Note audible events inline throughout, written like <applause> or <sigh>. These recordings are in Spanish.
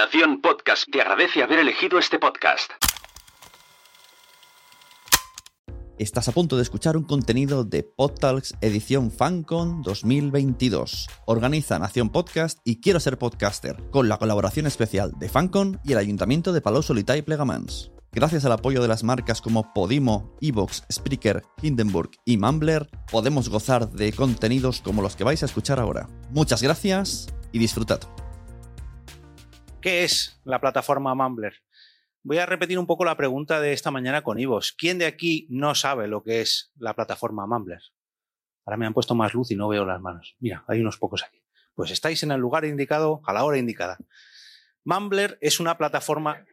Nación Podcast te agradece haber elegido este podcast. Estás a punto de escuchar un contenido de PodTalks edición FanCon 2022. Organiza Nación Podcast y Quiero ser podcaster, con la colaboración especial de FanCon y el Ayuntamiento de Palau Solità y Plegamans. Gracias al apoyo de las marcas como Podimo, Evox, Spreaker, Hindenburg y Mumbler, podemos gozar de contenidos como los que vais a escuchar ahora. Muchas gracias y disfrutad. ¿Qué es la plataforma Mumbler? Voy a repetir un poco la pregunta de esta mañana con Ivos. ¿Quién de aquí no sabe lo que es la plataforma Mumbler? Ahora me han puesto más luz y no veo las manos. Mira, hay unos pocos aquí. Pues estáis en el lugar indicado a la hora indicada. Mumbler es una plataforma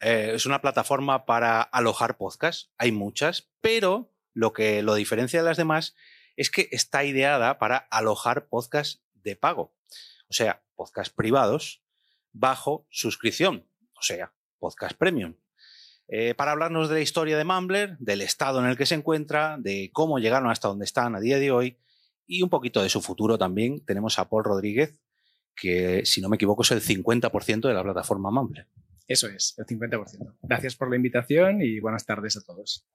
eh, es una plataforma para alojar podcasts. Hay muchas, pero lo que lo diferencia de las demás es que está ideada para alojar podcasts de pago. O sea, podcasts privados bajo suscripción, o sea, podcast premium. Eh, para hablarnos de la historia de Mumbler, del estado en el que se encuentra, de cómo llegaron hasta donde están a día de hoy y un poquito de su futuro también, tenemos a Paul Rodríguez, que si no me equivoco es el 50% de la plataforma Mumbler. Eso es, el 50%. Gracias por la invitación y buenas tardes a todos.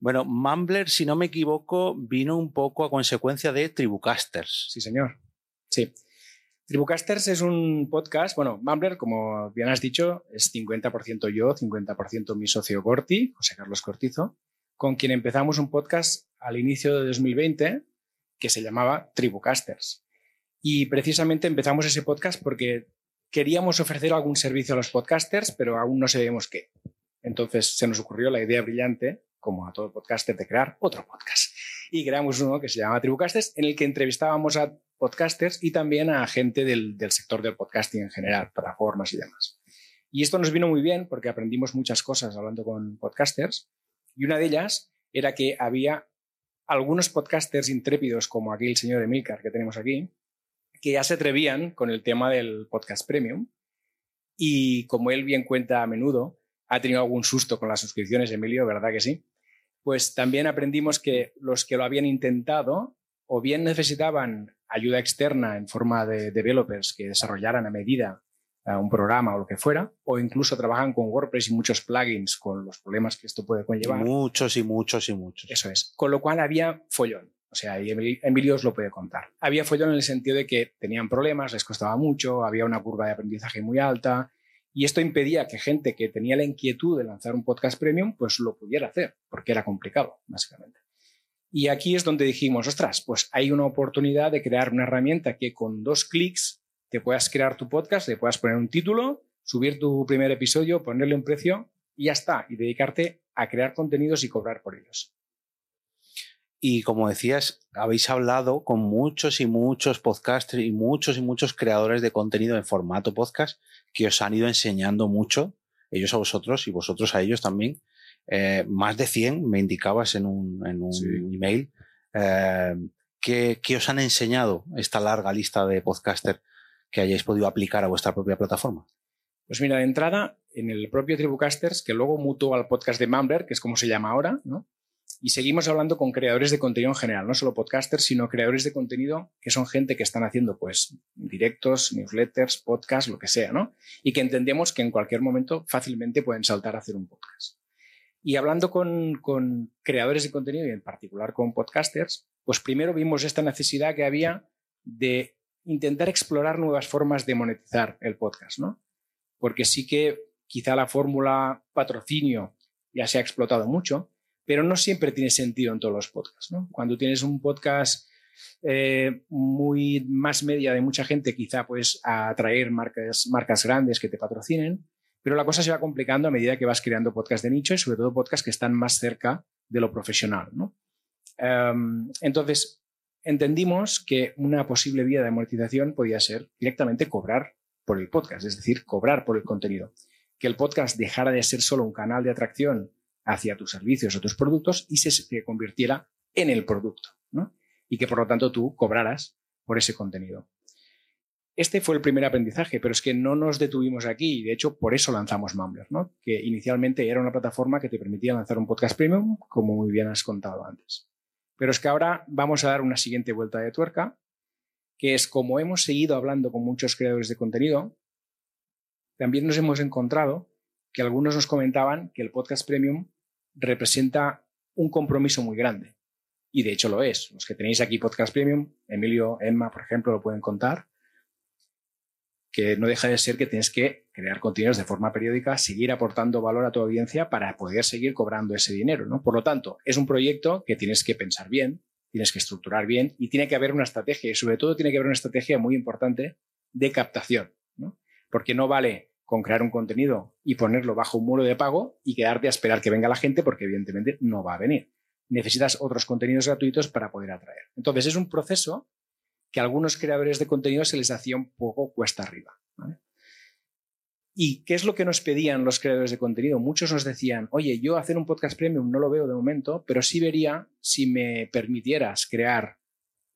Bueno, Mumbler, si no me equivoco, vino un poco a consecuencia de Tribucasters. Sí, señor. Sí. Tribucasters es un podcast, bueno, Mumbler, como bien has dicho, es 50% yo, 50% mi socio Corti, José Carlos Cortizo, con quien empezamos un podcast al inicio de 2020 que se llamaba Tribucasters. Y precisamente empezamos ese podcast porque queríamos ofrecer algún servicio a los podcasters, pero aún no sabemos qué. Entonces se nos ocurrió la idea brillante, como a todo podcaster, de crear otro podcast. Y creamos uno que se llama Tribucasters, en el que entrevistábamos a podcasters y también a gente del, sector del podcasting en general, plataformas y demás. Y esto nos vino muy bien porque aprendimos muchas cosas hablando con podcasters y una de ellas era que había algunos podcasters intrépidos como aquí el señor Emilcar que tenemos aquí, que ya se atrevían con el tema del podcast premium y como él bien cuenta a menudo, ha tenido algún susto con las suscripciones, Emilio, ¿verdad que sí? Pues también aprendimos que los que lo habían intentado o bien necesitaban ayuda externa en forma de developers que desarrollaran a medida eh, un programa o lo que fuera, o incluso trabajan con WordPress y muchos plugins con los problemas que esto puede conllevar. muchos y muchos y muchos. Eso es. Con lo cual había follón. O sea, y Emilio os lo puede contar. Había follón en el sentido de que tenían problemas, les costaba mucho, había una curva de aprendizaje muy alta, y esto impedía que gente que tenía la inquietud de lanzar un podcast premium, pues lo pudiera hacer, porque era complicado, básicamente. Y aquí es donde dijimos, ostras, pues hay una oportunidad de crear una herramienta que con dos clics te puedas crear tu podcast, le puedas poner un título, subir tu primer episodio, ponerle un precio y ya está, y dedicarte a crear contenidos y cobrar por ellos. Y como decías, habéis hablado con muchos y muchos podcasters y muchos y muchos creadores de contenido en formato podcast que os han ido enseñando mucho, ellos a vosotros y vosotros a ellos también, eh, más de 100, me indicabas en un, en un email, eh, ¿qué, os han enseñado esta larga lista de podcaster que hayáis podido aplicar a vuestra propia plataforma? Pues mira, de entrada, en el propio Tribucasters, que luego mutó al podcast de Mumbler, que es como se llama ahora, ¿no? Y seguimos hablando con creadores de contenido en general, no solo podcasters, sino creadores de contenido que son gente que están haciendo pues directos, newsletters, podcasts, lo que sea, ¿no? Y que entendemos que en cualquier momento fácilmente pueden saltar a hacer un podcast. Y hablando con, creadores de contenido y en particular con podcasters, pues primero vimos esta necesidad que había de intentar explorar nuevas formas de monetizar el podcast, ¿no? Porque sí que quizá la fórmula patrocinio ya se ha explotado mucho, pero no siempre tiene sentido en todos los podcasts, ¿no? Cuando tienes un podcast eh, muy más media de mucha gente, quizá puedes atraer marcas, marcas grandes que te patrocinen, pero la cosa se va complicando a medida que vas creando podcasts de nicho y sobre todo podcasts que están más cerca de lo profesional. Em, entonces, entendimos que una posible vía de amortización podía ser directamente cobrar por el podcast, es decir, cobrar por el contenido. Que el podcast dejara de ser solo un canal de atracción hacia tus servicios o tus productos y se, convirtiera en el producto. Y que por lo tanto tú cobraras por ese contenido. Este fue el primer aprendizaje, pero es que no nos detuvimos aquí y de hecho por eso lanzamos Mumbler, ¿no? que inicialmente era una plataforma que te permitía lanzar un podcast premium, como muy bien has contado antes. Pero es que ahora vamos a dar una siguiente vuelta de tuerca, que es como hemos seguido hablando con muchos creadores de contenido, también nos hemos encontrado que algunos nos comentaban que el podcast premium representa un compromiso muy grande. Y de hecho lo es. Los que tenéis aquí podcast premium, Emilio, Emma, por ejemplo, lo pueden contar que no deja de ser que tienes que crear contenidos de forma periódica, seguir aportando valor a tu audiencia para poder seguir cobrando ese dinero. ¿no? Por lo tanto, es un proyecto que tienes que pensar bien, tienes que estructurar bien y tiene que haber una estrategia y sobre todo tiene que haber una estrategia muy importante de captación, ¿no? porque no vale con crear un contenido y ponerlo bajo un muro de pago y quedarte a esperar que venga la gente porque evidentemente no va a venir. Necesitas otros contenidos gratuitos para poder atraer. Entonces es un proceso que a algunos creadores de contenido se les hacía un poco cuesta arriba. ¿Y qué es lo que nos pedían los creadores de contenido? Muchos nos decían, oye, yo hacer un podcast premium no lo veo de momento, pero sí vería si me permitieras crear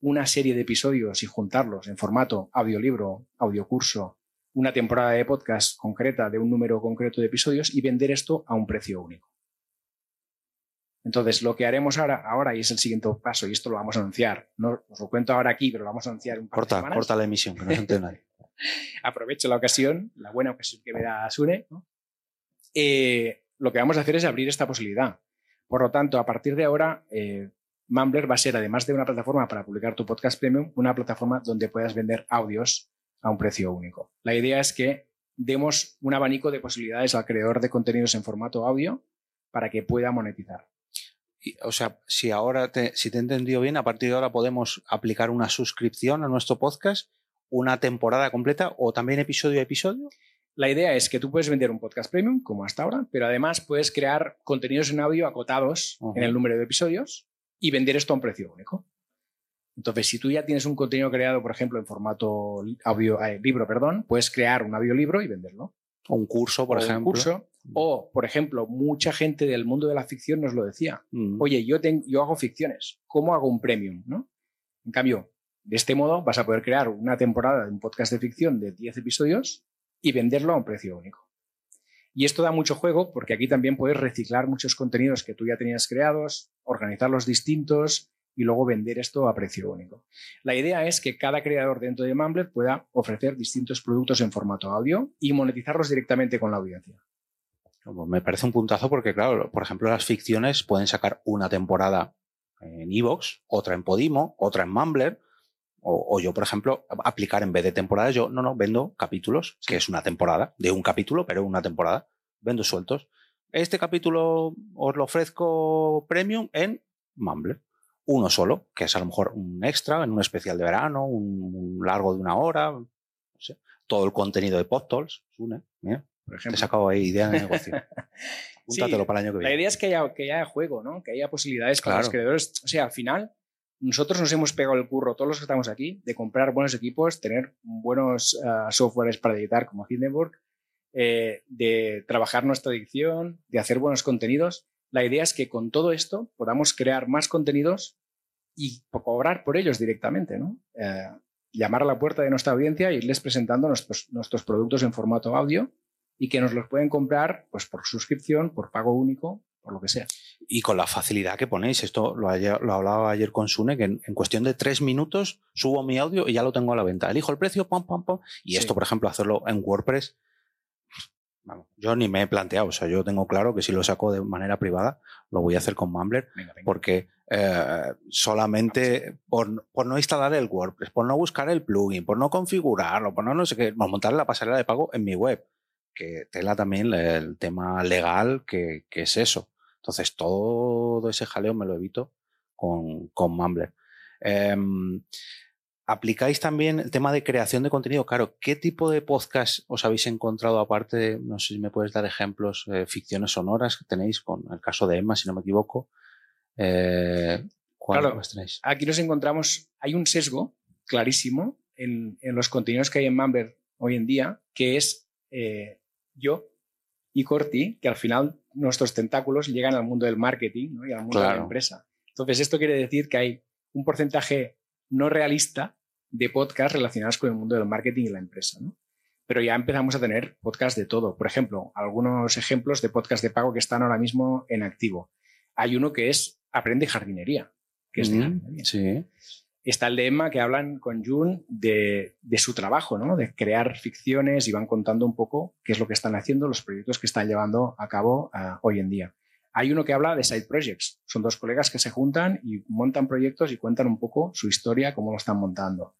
una serie de episodios y juntarlos en formato audiolibro, audiocurso, una temporada de podcast concreta de un número concreto de episodios y vender esto a un precio único. Entonces, lo que haremos ahora, ahora y es el siguiente paso, y esto lo vamos a anunciar, no os lo cuento ahora aquí, pero lo vamos a anunciar un par corta, de semanas. Corta la emisión, que no se entere nadie. <laughs> Aprovecho la ocasión, la buena ocasión que me da Sune. ¿no? Eh, lo que vamos a hacer es abrir esta posibilidad. Por lo tanto, a partir de ahora, eh, Mumbler va a ser, además de una plataforma para publicar tu podcast premium, una plataforma donde puedas vender audios a un precio único. La idea es que demos un abanico de posibilidades al creador de contenidos en formato audio para que pueda monetizar o sea, si ahora te, si te he entendido bien, a partir de ahora podemos aplicar una suscripción a nuestro podcast, una temporada completa o también episodio a episodio. La idea es que tú puedes vender un podcast premium, como hasta ahora, pero además puedes crear contenidos en audio acotados uh -huh. en el número de episodios y vender esto a un precio único. Entonces, si tú ya tienes un contenido creado, por ejemplo, en formato audio, eh, libro, perdón, puedes crear un audiolibro y venderlo. O un curso, por o ejemplo. Un curso. O, por ejemplo, mucha gente del mundo de la ficción nos lo decía. Mm. Oye, yo, ten, yo hago ficciones. ¿Cómo hago un premium? ¿no? En cambio, de este modo vas a poder crear una temporada de un podcast de ficción de 10 episodios y venderlo a un precio único. Y esto da mucho juego porque aquí también puedes reciclar muchos contenidos que tú ya tenías creados, organizarlos distintos y luego vender esto a precio único. La idea es que cada creador dentro de Mumbler pueda ofrecer distintos productos en formato audio y monetizarlos directamente con la audiencia. Me parece un puntazo porque, claro, por ejemplo, las ficciones pueden sacar una temporada en Evox, otra en Podimo, otra en Mumbler, o, o, yo, por ejemplo, aplicar en vez de temporadas, yo no, no, vendo capítulos, que es una temporada, de un capítulo, pero una temporada, vendo sueltos. Este capítulo os lo ofrezco premium en Mumbler. Uno solo, que es a lo mejor un extra en un especial de verano, un, un largo de una hora, no sé, todo el contenido de Podtalks, Sune, mira, por ejemplo. Te he sacado ahí idea de <laughs> negocio. Púntatelo sí, para el año que viene. La idea es que haya, que haya juego, ¿no? Que haya posibilidades para claro. los creadores. O sea, al final, nosotros nos hemos pegado el curro, todos los que estamos aquí, de comprar buenos equipos, tener buenos uh, softwares para editar como Hindenburg, eh, de trabajar nuestra adicción, de hacer buenos contenidos. La idea es que con todo esto podamos crear más contenidos y cobrar por ellos directamente, ¿no? Eh, llamar a la puerta de nuestra audiencia e irles presentando nuestros, nuestros productos en formato audio y que nos los pueden comprar pues por suscripción, por pago único, por lo que sea. Y con la facilidad que ponéis, esto lo, ayer, lo hablaba ayer con Sune, que en, en, cuestión de tres minutos subo mi audio y ya lo tengo a la venta. Elijo el precio, pam, pam, pam. Y sí. esto, por ejemplo, hacerlo en WordPress, vamos, yo ni me he planteado. O sea, yo tengo claro que si lo saco de manera privada, lo voy a hacer con Mumbler, venga, venga. porque eh, solamente por, por, no instalar el WordPress, por no buscar el plugin, por no configurarlo, por no no sé qué, por montar la pasarela de pago en mi web que tela también el tema legal que, que, es eso. Entonces, todo ese jaleo me lo evito con, con Mumbler. Eh, aplicáis también el tema de creación de contenido. Claro, ¿qué tipo de podcast os habéis encontrado aparte? De, no sé si me puedes dar ejemplos, eh, ficciones sonoras que tenéis, con el caso de Emma, si no me equivoco. Eh, claro, tenéis? aquí nos encontramos, hay un sesgo clarísimo en, en, los contenidos que hay en Mumbler hoy en día, que es eh, yo y Corti, que al final nuestros tentáculos llegan al mundo del marketing ¿no? y al mundo claro. de la empresa. Entonces, esto quiere decir que hay un porcentaje no realista de podcasts relacionados con el mundo del marketing y la empresa. ¿no? Pero ya empezamos a tener podcasts de todo. Por ejemplo, algunos ejemplos de podcasts de pago que están ahora mismo en activo. Hay uno que es Aprende jardinería, que es de mm, jardinería. Sí. está el de Emma, que hablan con Jun de, su trabajo, ¿no? de crear ficciones y van contando un poco qué es lo que están haciendo, los proyectos que están llevando a cabo ah, hoy en día. Hay uno que habla de side projects. Son dos colegas que se juntan y montan proyectos y cuentan un poco su historia, cómo lo están montando.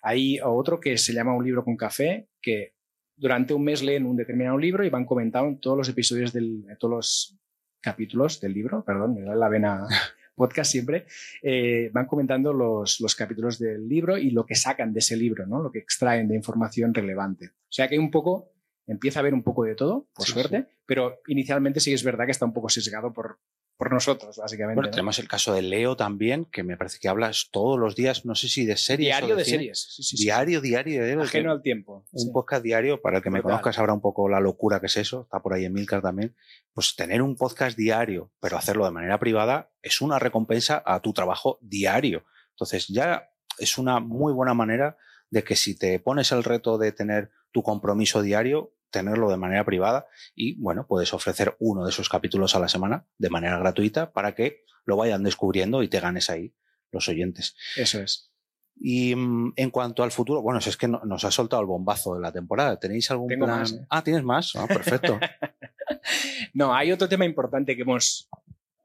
Hay otro que se llama Un libro con café, que durante un mes leen un determinado libro y van comentando todos los episodios del, todos los capítulos del libro, perdón, me da la vena <laughs> podcast siempre, eh, van comentando los, los, capítulos del libro y lo que sacan de ese libro, ¿no? lo que extraen de información relevante. O sea que hay un poco, empieza a haber un poco de todo, por suerte, pero inicialmente sí es verdad que está un poco sesgado por, por nosotros, básicamente. Bueno, tenemos el caso de Leo también, que me parece que hablas todos los días, no sé si de series. Diario o de, series. Sí, sí, diario, diario, diario. Ajeno al tiempo. Un podcast diario, para el que me conozcas ahora un poco la locura que es eso, está por ahí en Milcar también. Pues tener un podcast diario, pero hacerlo de manera privada, es una recompensa a tu trabajo diario. Entonces ya es una muy buena manera de que si te pones el reto de tener tu compromiso diario, tenerlo de manera privada y, bueno, puedes ofrecer uno de esos capítulos a la semana de manera gratuita para que lo vayan descubriendo y te ganes ahí los oyentes. Eso es. Y mm, en cuanto al futuro, bueno, es que nos ha soltado el bombazo de la temporada. ¿Tenéis algún plan? ¿eh? Ah, ¿tienes más? Ah, perfecto. <laughs> no, hay otro tema importante que hemos,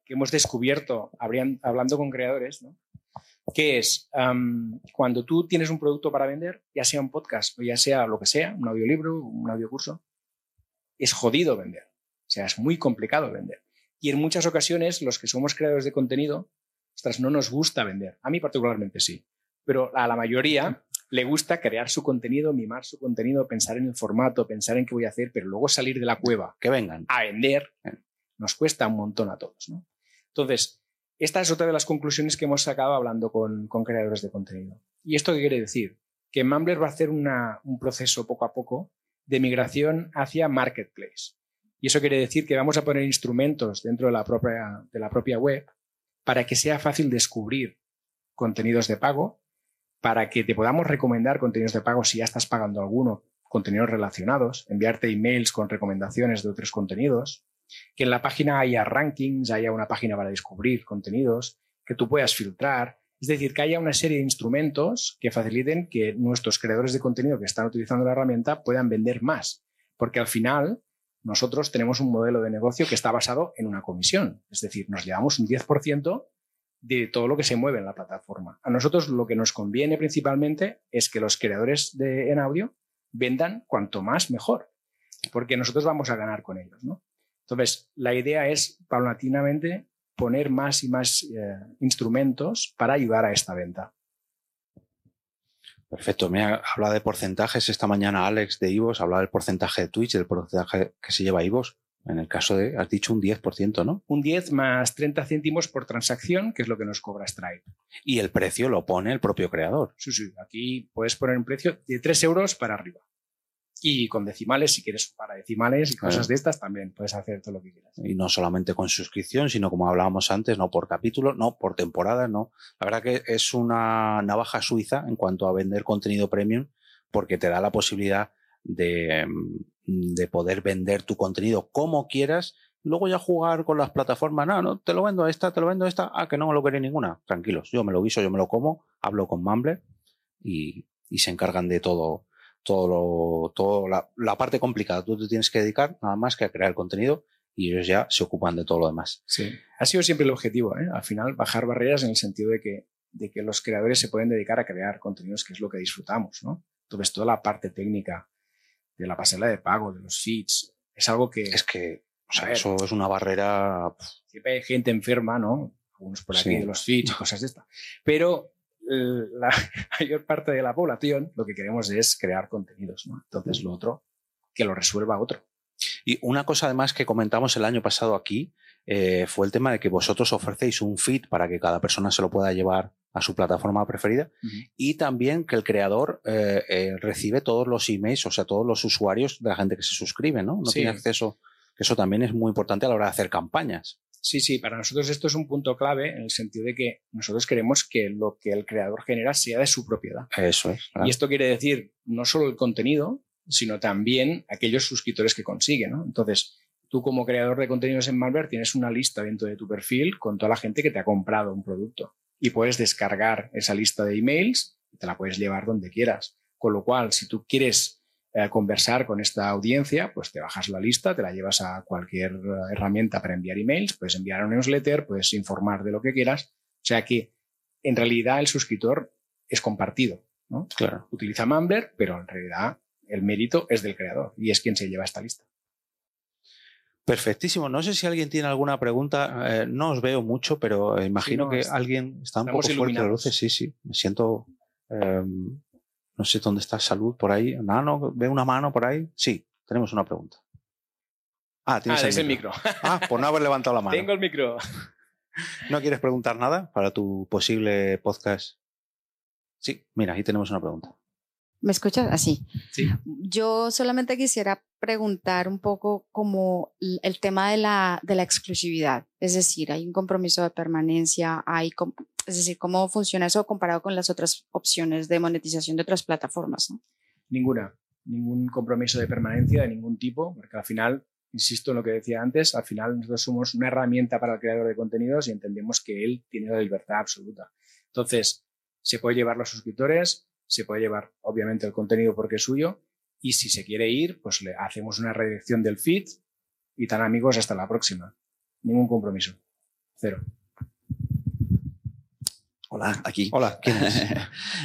que hemos descubierto hablando con creadores, ¿no? Que es cuando tú tienes un producto para vender, ya sea un podcast o ya sea lo que sea, un audiolibro, un audiocurso, es jodido vender. O sea, es muy complicado vender. Y en muchas ocasiones los que somos creadores de contenido, ostras, no nos gusta vender. A mí particularmente sí. Pero a la mayoría le gusta crear su contenido, mimar su contenido, pensar en el formato, pensar en qué voy a hacer, pero luego salir de la cueva. Que vengan. A vender nos cuesta un montón a todos. Entonces, esta es otra de las conclusiones que hemos sacado hablando con, creadores de contenido. ¿Y esto qué quiere decir? Que Mumbler va a hacer un proceso poco a poco de migración hacia Marketplace. Y eso quiere decir que vamos a poner instrumentos dentro de la propia, de la propia web para que sea fácil descubrir contenidos de pago, para que te podamos recomendar contenidos de pago si ya estás pagando alguno, contenidos relacionados, enviarte emails con recomendaciones de otros contenidos, que en la página haya rankings, haya una página para descubrir contenidos, que tú puedas filtrar. Es decir, que haya una serie de instrumentos que faciliten que nuestros creadores de contenido que están utilizando la herramienta puedan vender más. Porque al final nosotros tenemos un modelo de negocio que está basado en una comisión. Es decir, nos llevamos un 10% de todo lo que se mueve en la plataforma. A nosotros lo que nos conviene principalmente es que los creadores de, en audio vendan cuanto más mejor, porque nosotros vamos a ganar con ellos. ¿no? Entonces, la idea es paulatinamente poner más y más eh, instrumentos para ayudar a esta venta. Perfecto. Me habla de porcentajes esta mañana Alex de Ivos, habla del porcentaje de Twitch, del porcentaje que se lleva Ivos. En el caso de, has dicho un 10%, ¿no? Un 10 más 30 céntimos por transacción, que es lo que nos cobra Stripe. Y el precio lo pone el propio creador. Sí, sí. Aquí puedes poner un precio de 3 euros para arriba. Y con decimales, si quieres para decimales y cosas de estas, también puedes hacer todo lo que quieras. Y no solamente con suscripción, sino como hablábamos antes, no por capítulo, no por temporada, no. La verdad que es una navaja suiza en cuanto a vender contenido premium, porque te da la posibilidad de, de poder vender tu contenido como quieras luego ya jugar con las plataformas, no, no, te lo vendo a esta, te lo vendo a esta, ah, que no me lo queréis ninguna, tranquilos, yo me lo guiso, yo me lo como, hablo con Mumble y, y se encargan de todo, todo, todo la, la, parte complicada. Tú te tienes que dedicar nada más que a crear contenido y ellos ya se ocupan de todo lo demás. Sí, ha sido siempre el objetivo, ¿eh? al final bajar barreras en el sentido de que, de que los creadores se pueden dedicar a crear contenidos, que es lo que disfrutamos, ¿no? Entonces, toda la parte técnica de la pasarela de pago, de los feeds, es algo que... Es que, o sea, eso es una barrera... Siempre hay gente enferma, ¿no? Algunos por aquí de los feeds y <laughs> cosas de esta. Pero la <laughs> mayor parte de la población lo que queremos es crear contenidos. ¿no? Entonces, lo otro, que lo resuelva otro. Y una cosa además que comentamos el año pasado aquí eh, fue el tema de que vosotros ofrecéis un feed para que cada persona se lo pueda llevar a su plataforma preferida y también que el creador eh, eh, recibe todos los emails, o sea, todos los usuarios de la gente que se suscribe, ¿no? No tiene acceso, que eso también es muy importante a la hora de hacer campañas. Sí, sí, para nosotros esto es un punto clave en el sentido de que nosotros queremos que lo que el creador genera sea de su propiedad. Eso es. Y esto quiere decir no solo el contenido, sino también aquellos suscriptores que consigue, ¿no? Entonces, tú como creador de contenidos en Malware tienes una lista dentro de tu perfil con toda la gente que te ha comprado un producto. y puedes descargar esa lista de emails y te la puedes llevar donde quieras. Con lo cual, si tú quieres eh, conversar con esta audiencia, pues te bajas la lista, te la llevas a cualquier eh, herramienta para enviar emails, puedes enviar un newsletter, puedes informar de lo que quieras. O sea que en realidad el suscriptor es compartido. ¿no? Claro. Utiliza Mumbler, pero en realidad el mérito es del creador y es quien se lleva esta lista. Perfectísimo. No sé si alguien tiene alguna pregunta. Eh, no os veo mucho, pero imagino no, que es- alguien está un poco fuerte de luces. Sí, sí. Me siento. eh, no sé dónde está salud por ahí. Nano, ¿ve una mano por ahí? Sí, tenemos una pregunta. Ah, Ah, tienes es el micro. <laughs> Ah, por no haber levantado la mano. Tengo el micro. ¿No quieres preguntar nada para tu posible podcast? Sí, mira, ahí tenemos una pregunta. ¿Me escuchas? Así. Sí. Yo solamente quisiera preguntar un poco como el tema de la, de exclusividad. Es decir, hay un compromiso de permanencia, hay es decir, cómo funciona eso comparado con las otras opciones de monetización de otras plataformas. Ninguna. Ningún compromiso de permanencia de ningún tipo, porque al final, insisto en lo que decía antes, al final nosotros somos una herramienta para el creador de contenidos y entendemos que él tiene la libertad absoluta. Entonces, se puede llevar los suscriptores, se puede llevar obviamente el contenido porque es suyo y si se quiere ir, pues le hacemos una redirección del feed y tan amigos hasta la próxima. Ningún compromiso. Cero. Hola, aquí. Hola, ¿quién <laughs> es?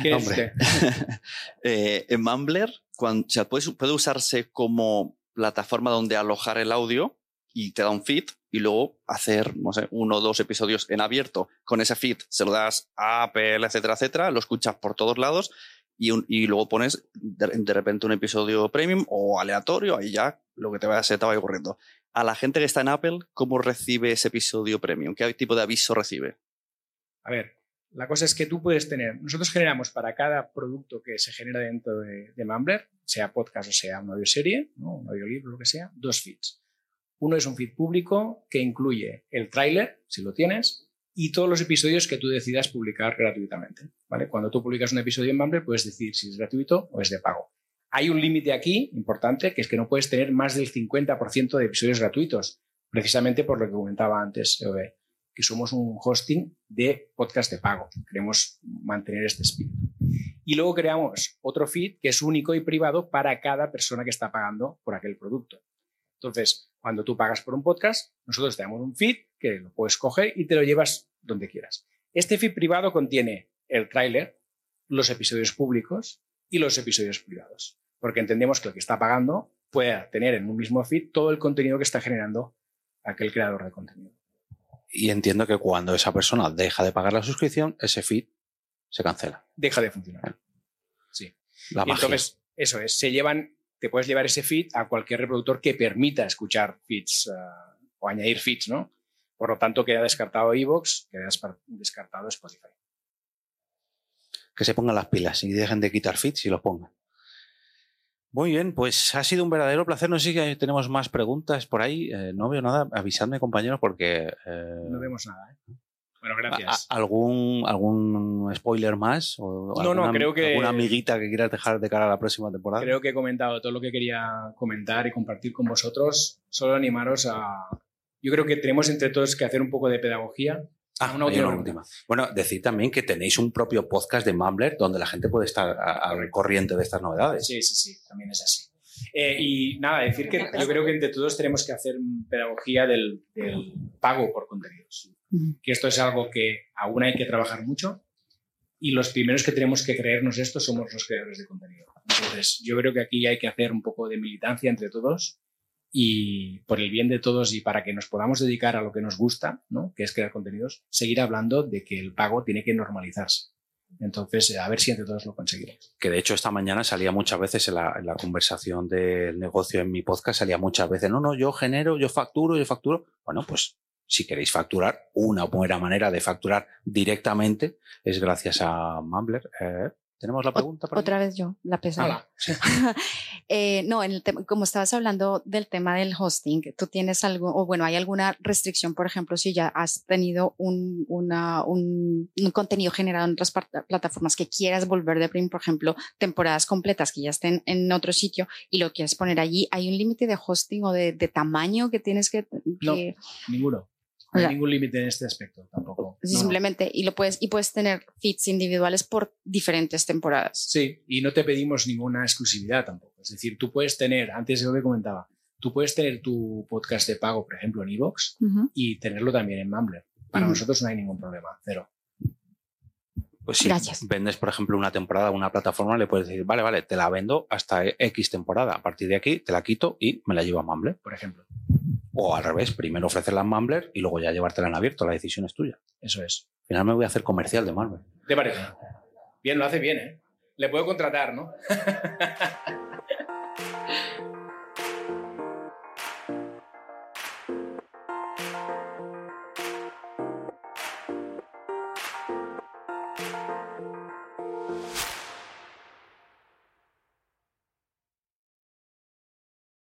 ¿Qué es usted? <laughs> Eh, en Mumbler, cuando, o sea, puede, puede usarse como plataforma donde alojar el audio y te da un feed y luego hacer, no sé, uno o dos episodios en abierto con ese feed, se lo das a Apple, etcétera, etcétera, lo escuchas por todos lados y, un- luego pones de, de repente un episodio premium o aleatorio, ahí ya lo que te vaya, se te vaya ocurriendo. A la gente que está en Apple, ¿cómo recibe ese episodio premium? ¿Qué tipo de aviso recibe? A ver, la cosa es que tú puedes tener, nosotros generamos para cada producto que se genera dentro de, de Mumbler, sea podcast o sea una audioserie, ¿no? un audiolibro, lo que sea, dos feeds. Uno es un feed público que incluye el tráiler, si lo tienes, y todos los episodios que tú decidas publicar gratuitamente. ¿vale? Cuando tú publicas un episodio en Mumbler, puedes decir si es gratuito o es de pago. Hay un límite aquí importante, que es que no puedes tener más del 50% de episodios gratuitos, precisamente por lo que comentaba antes, EOB que somos un hosting de podcast de pago. Queremos mantener este espíritu. Y luego creamos otro feed que es único y privado para cada persona que está pagando por aquel producto. Entonces, cuando tú pagas por un podcast, nosotros te damos un feed que lo puedes coger y te lo llevas donde quieras. Este feed privado contiene el tráiler, los episodios públicos y los episodios privados, porque entendemos que el que está pagando puede tener en un mismo feed todo el contenido que está generando aquel creador de contenido. Y entiendo que cuando esa persona deja de pagar la suscripción, ese feed se cancela. deja de funcionar. Sí. La Y magia. entonces, eso es, se llevan, te puedes llevar ese feed a cualquier reproductor que permita escuchar feeds ah, o añadir feeds, ¿no? Por lo tanto, queda descartado Evox, queda descartado Spotify. que se pongan las pilas y dejen de quitar feeds y los pongan. Muy bien, pues ha sido un verdadero placer. No sé si tenemos más preguntas por ahí. Eh, no veo nada. Avisadme, compañeros, porque. eh, No vemos nada, ¿eh? Bueno, gracias. ¿algún, ¿Algún spoiler más? ¿O No, no, creo que- ¿Alguna amiguita que quieras dejar de cara a la próxima temporada? Creo que he comentado todo lo que quería comentar y compartir con vosotros. Solo animaros a... Yo creo que tenemos entre todos que hacer un poco de pedagogía. Ah, una última una última. Bueno, decir también que tenéis un propio podcast de Mumbler donde la gente puede estar a- al corriente de estas novedades. Sí, sí, sí, también es así. Eh, y nada, decir que yo creo que entre todos tenemos que hacer pedagogía del, del pago por contenidos. Que esto es algo que aún hay que trabajar mucho y los primeros que tenemos que creernos esto somos los creadores de contenido. Entonces, yo creo que aquí hay que hacer un poco de militancia entre todos y por el bien de todos y para que nos podamos dedicar a lo que nos gusta, ¿no? que es crear contenidos, seguir hablando de que el pago tiene que normalizarse. Entonces, a ver si entre todos lo conseguiremos. que de hecho esta mañana salía muchas veces en la, en la conversación del negocio en mi podcast, salía muchas veces, no, no, yo genero, yo facturo, yo facturo. Bueno, pues si queréis facturar, una buena manera de facturar directamente es gracias a Mumbler. Eh, ¿Tenemos la pregunta? por ahí? Otra vez yo, la pesada. Hola. <laughs> Eh, no, en el tema, como estabas hablando del tema del hosting, ¿tú tienes algo, o bueno, hay alguna restricción, por ejemplo, si ya has tenido un, una- un, un contenido generado en otras plataformas que quieras volver de premium, por ejemplo, temporadas completas que ya estén en otro sitio y lo quieres poner allí, ¿hay un límite de hosting o de, de tamaño que tienes que, No. que- Ninguno. No hay ningún límite en este aspecto tampoco. Sí, No, no. Simplemente, y lo puedes, y puedes tener feeds individuales por diferentes temporadas. Sí, y no te pedimos ninguna exclusividad tampoco. Es decir, tú puedes tener, antes yo que comentaba, tú puedes tener tu podcast de pago, por ejemplo, en Evox y tenerlo también en Mumbler. Para nosotros no hay ningún problema, cero. Pues si Gracias. vendes, por ejemplo, una temporada a una plataforma, le puedes decir, vale, vale, te la vendo hasta X temporada. A partir de aquí te la quito y me la llevo a Mumbler. Por ejemplo, O al revés, primero ofrecerla en Mumbler y luego ya llevártela en abierto. La decisión es tuya. eso es. Al final me voy a hacer comercial de Mumbler. ¿Te parece? Bien, lo hace bien, ¿eh? Le puedo contratar, ¿no? <laughs>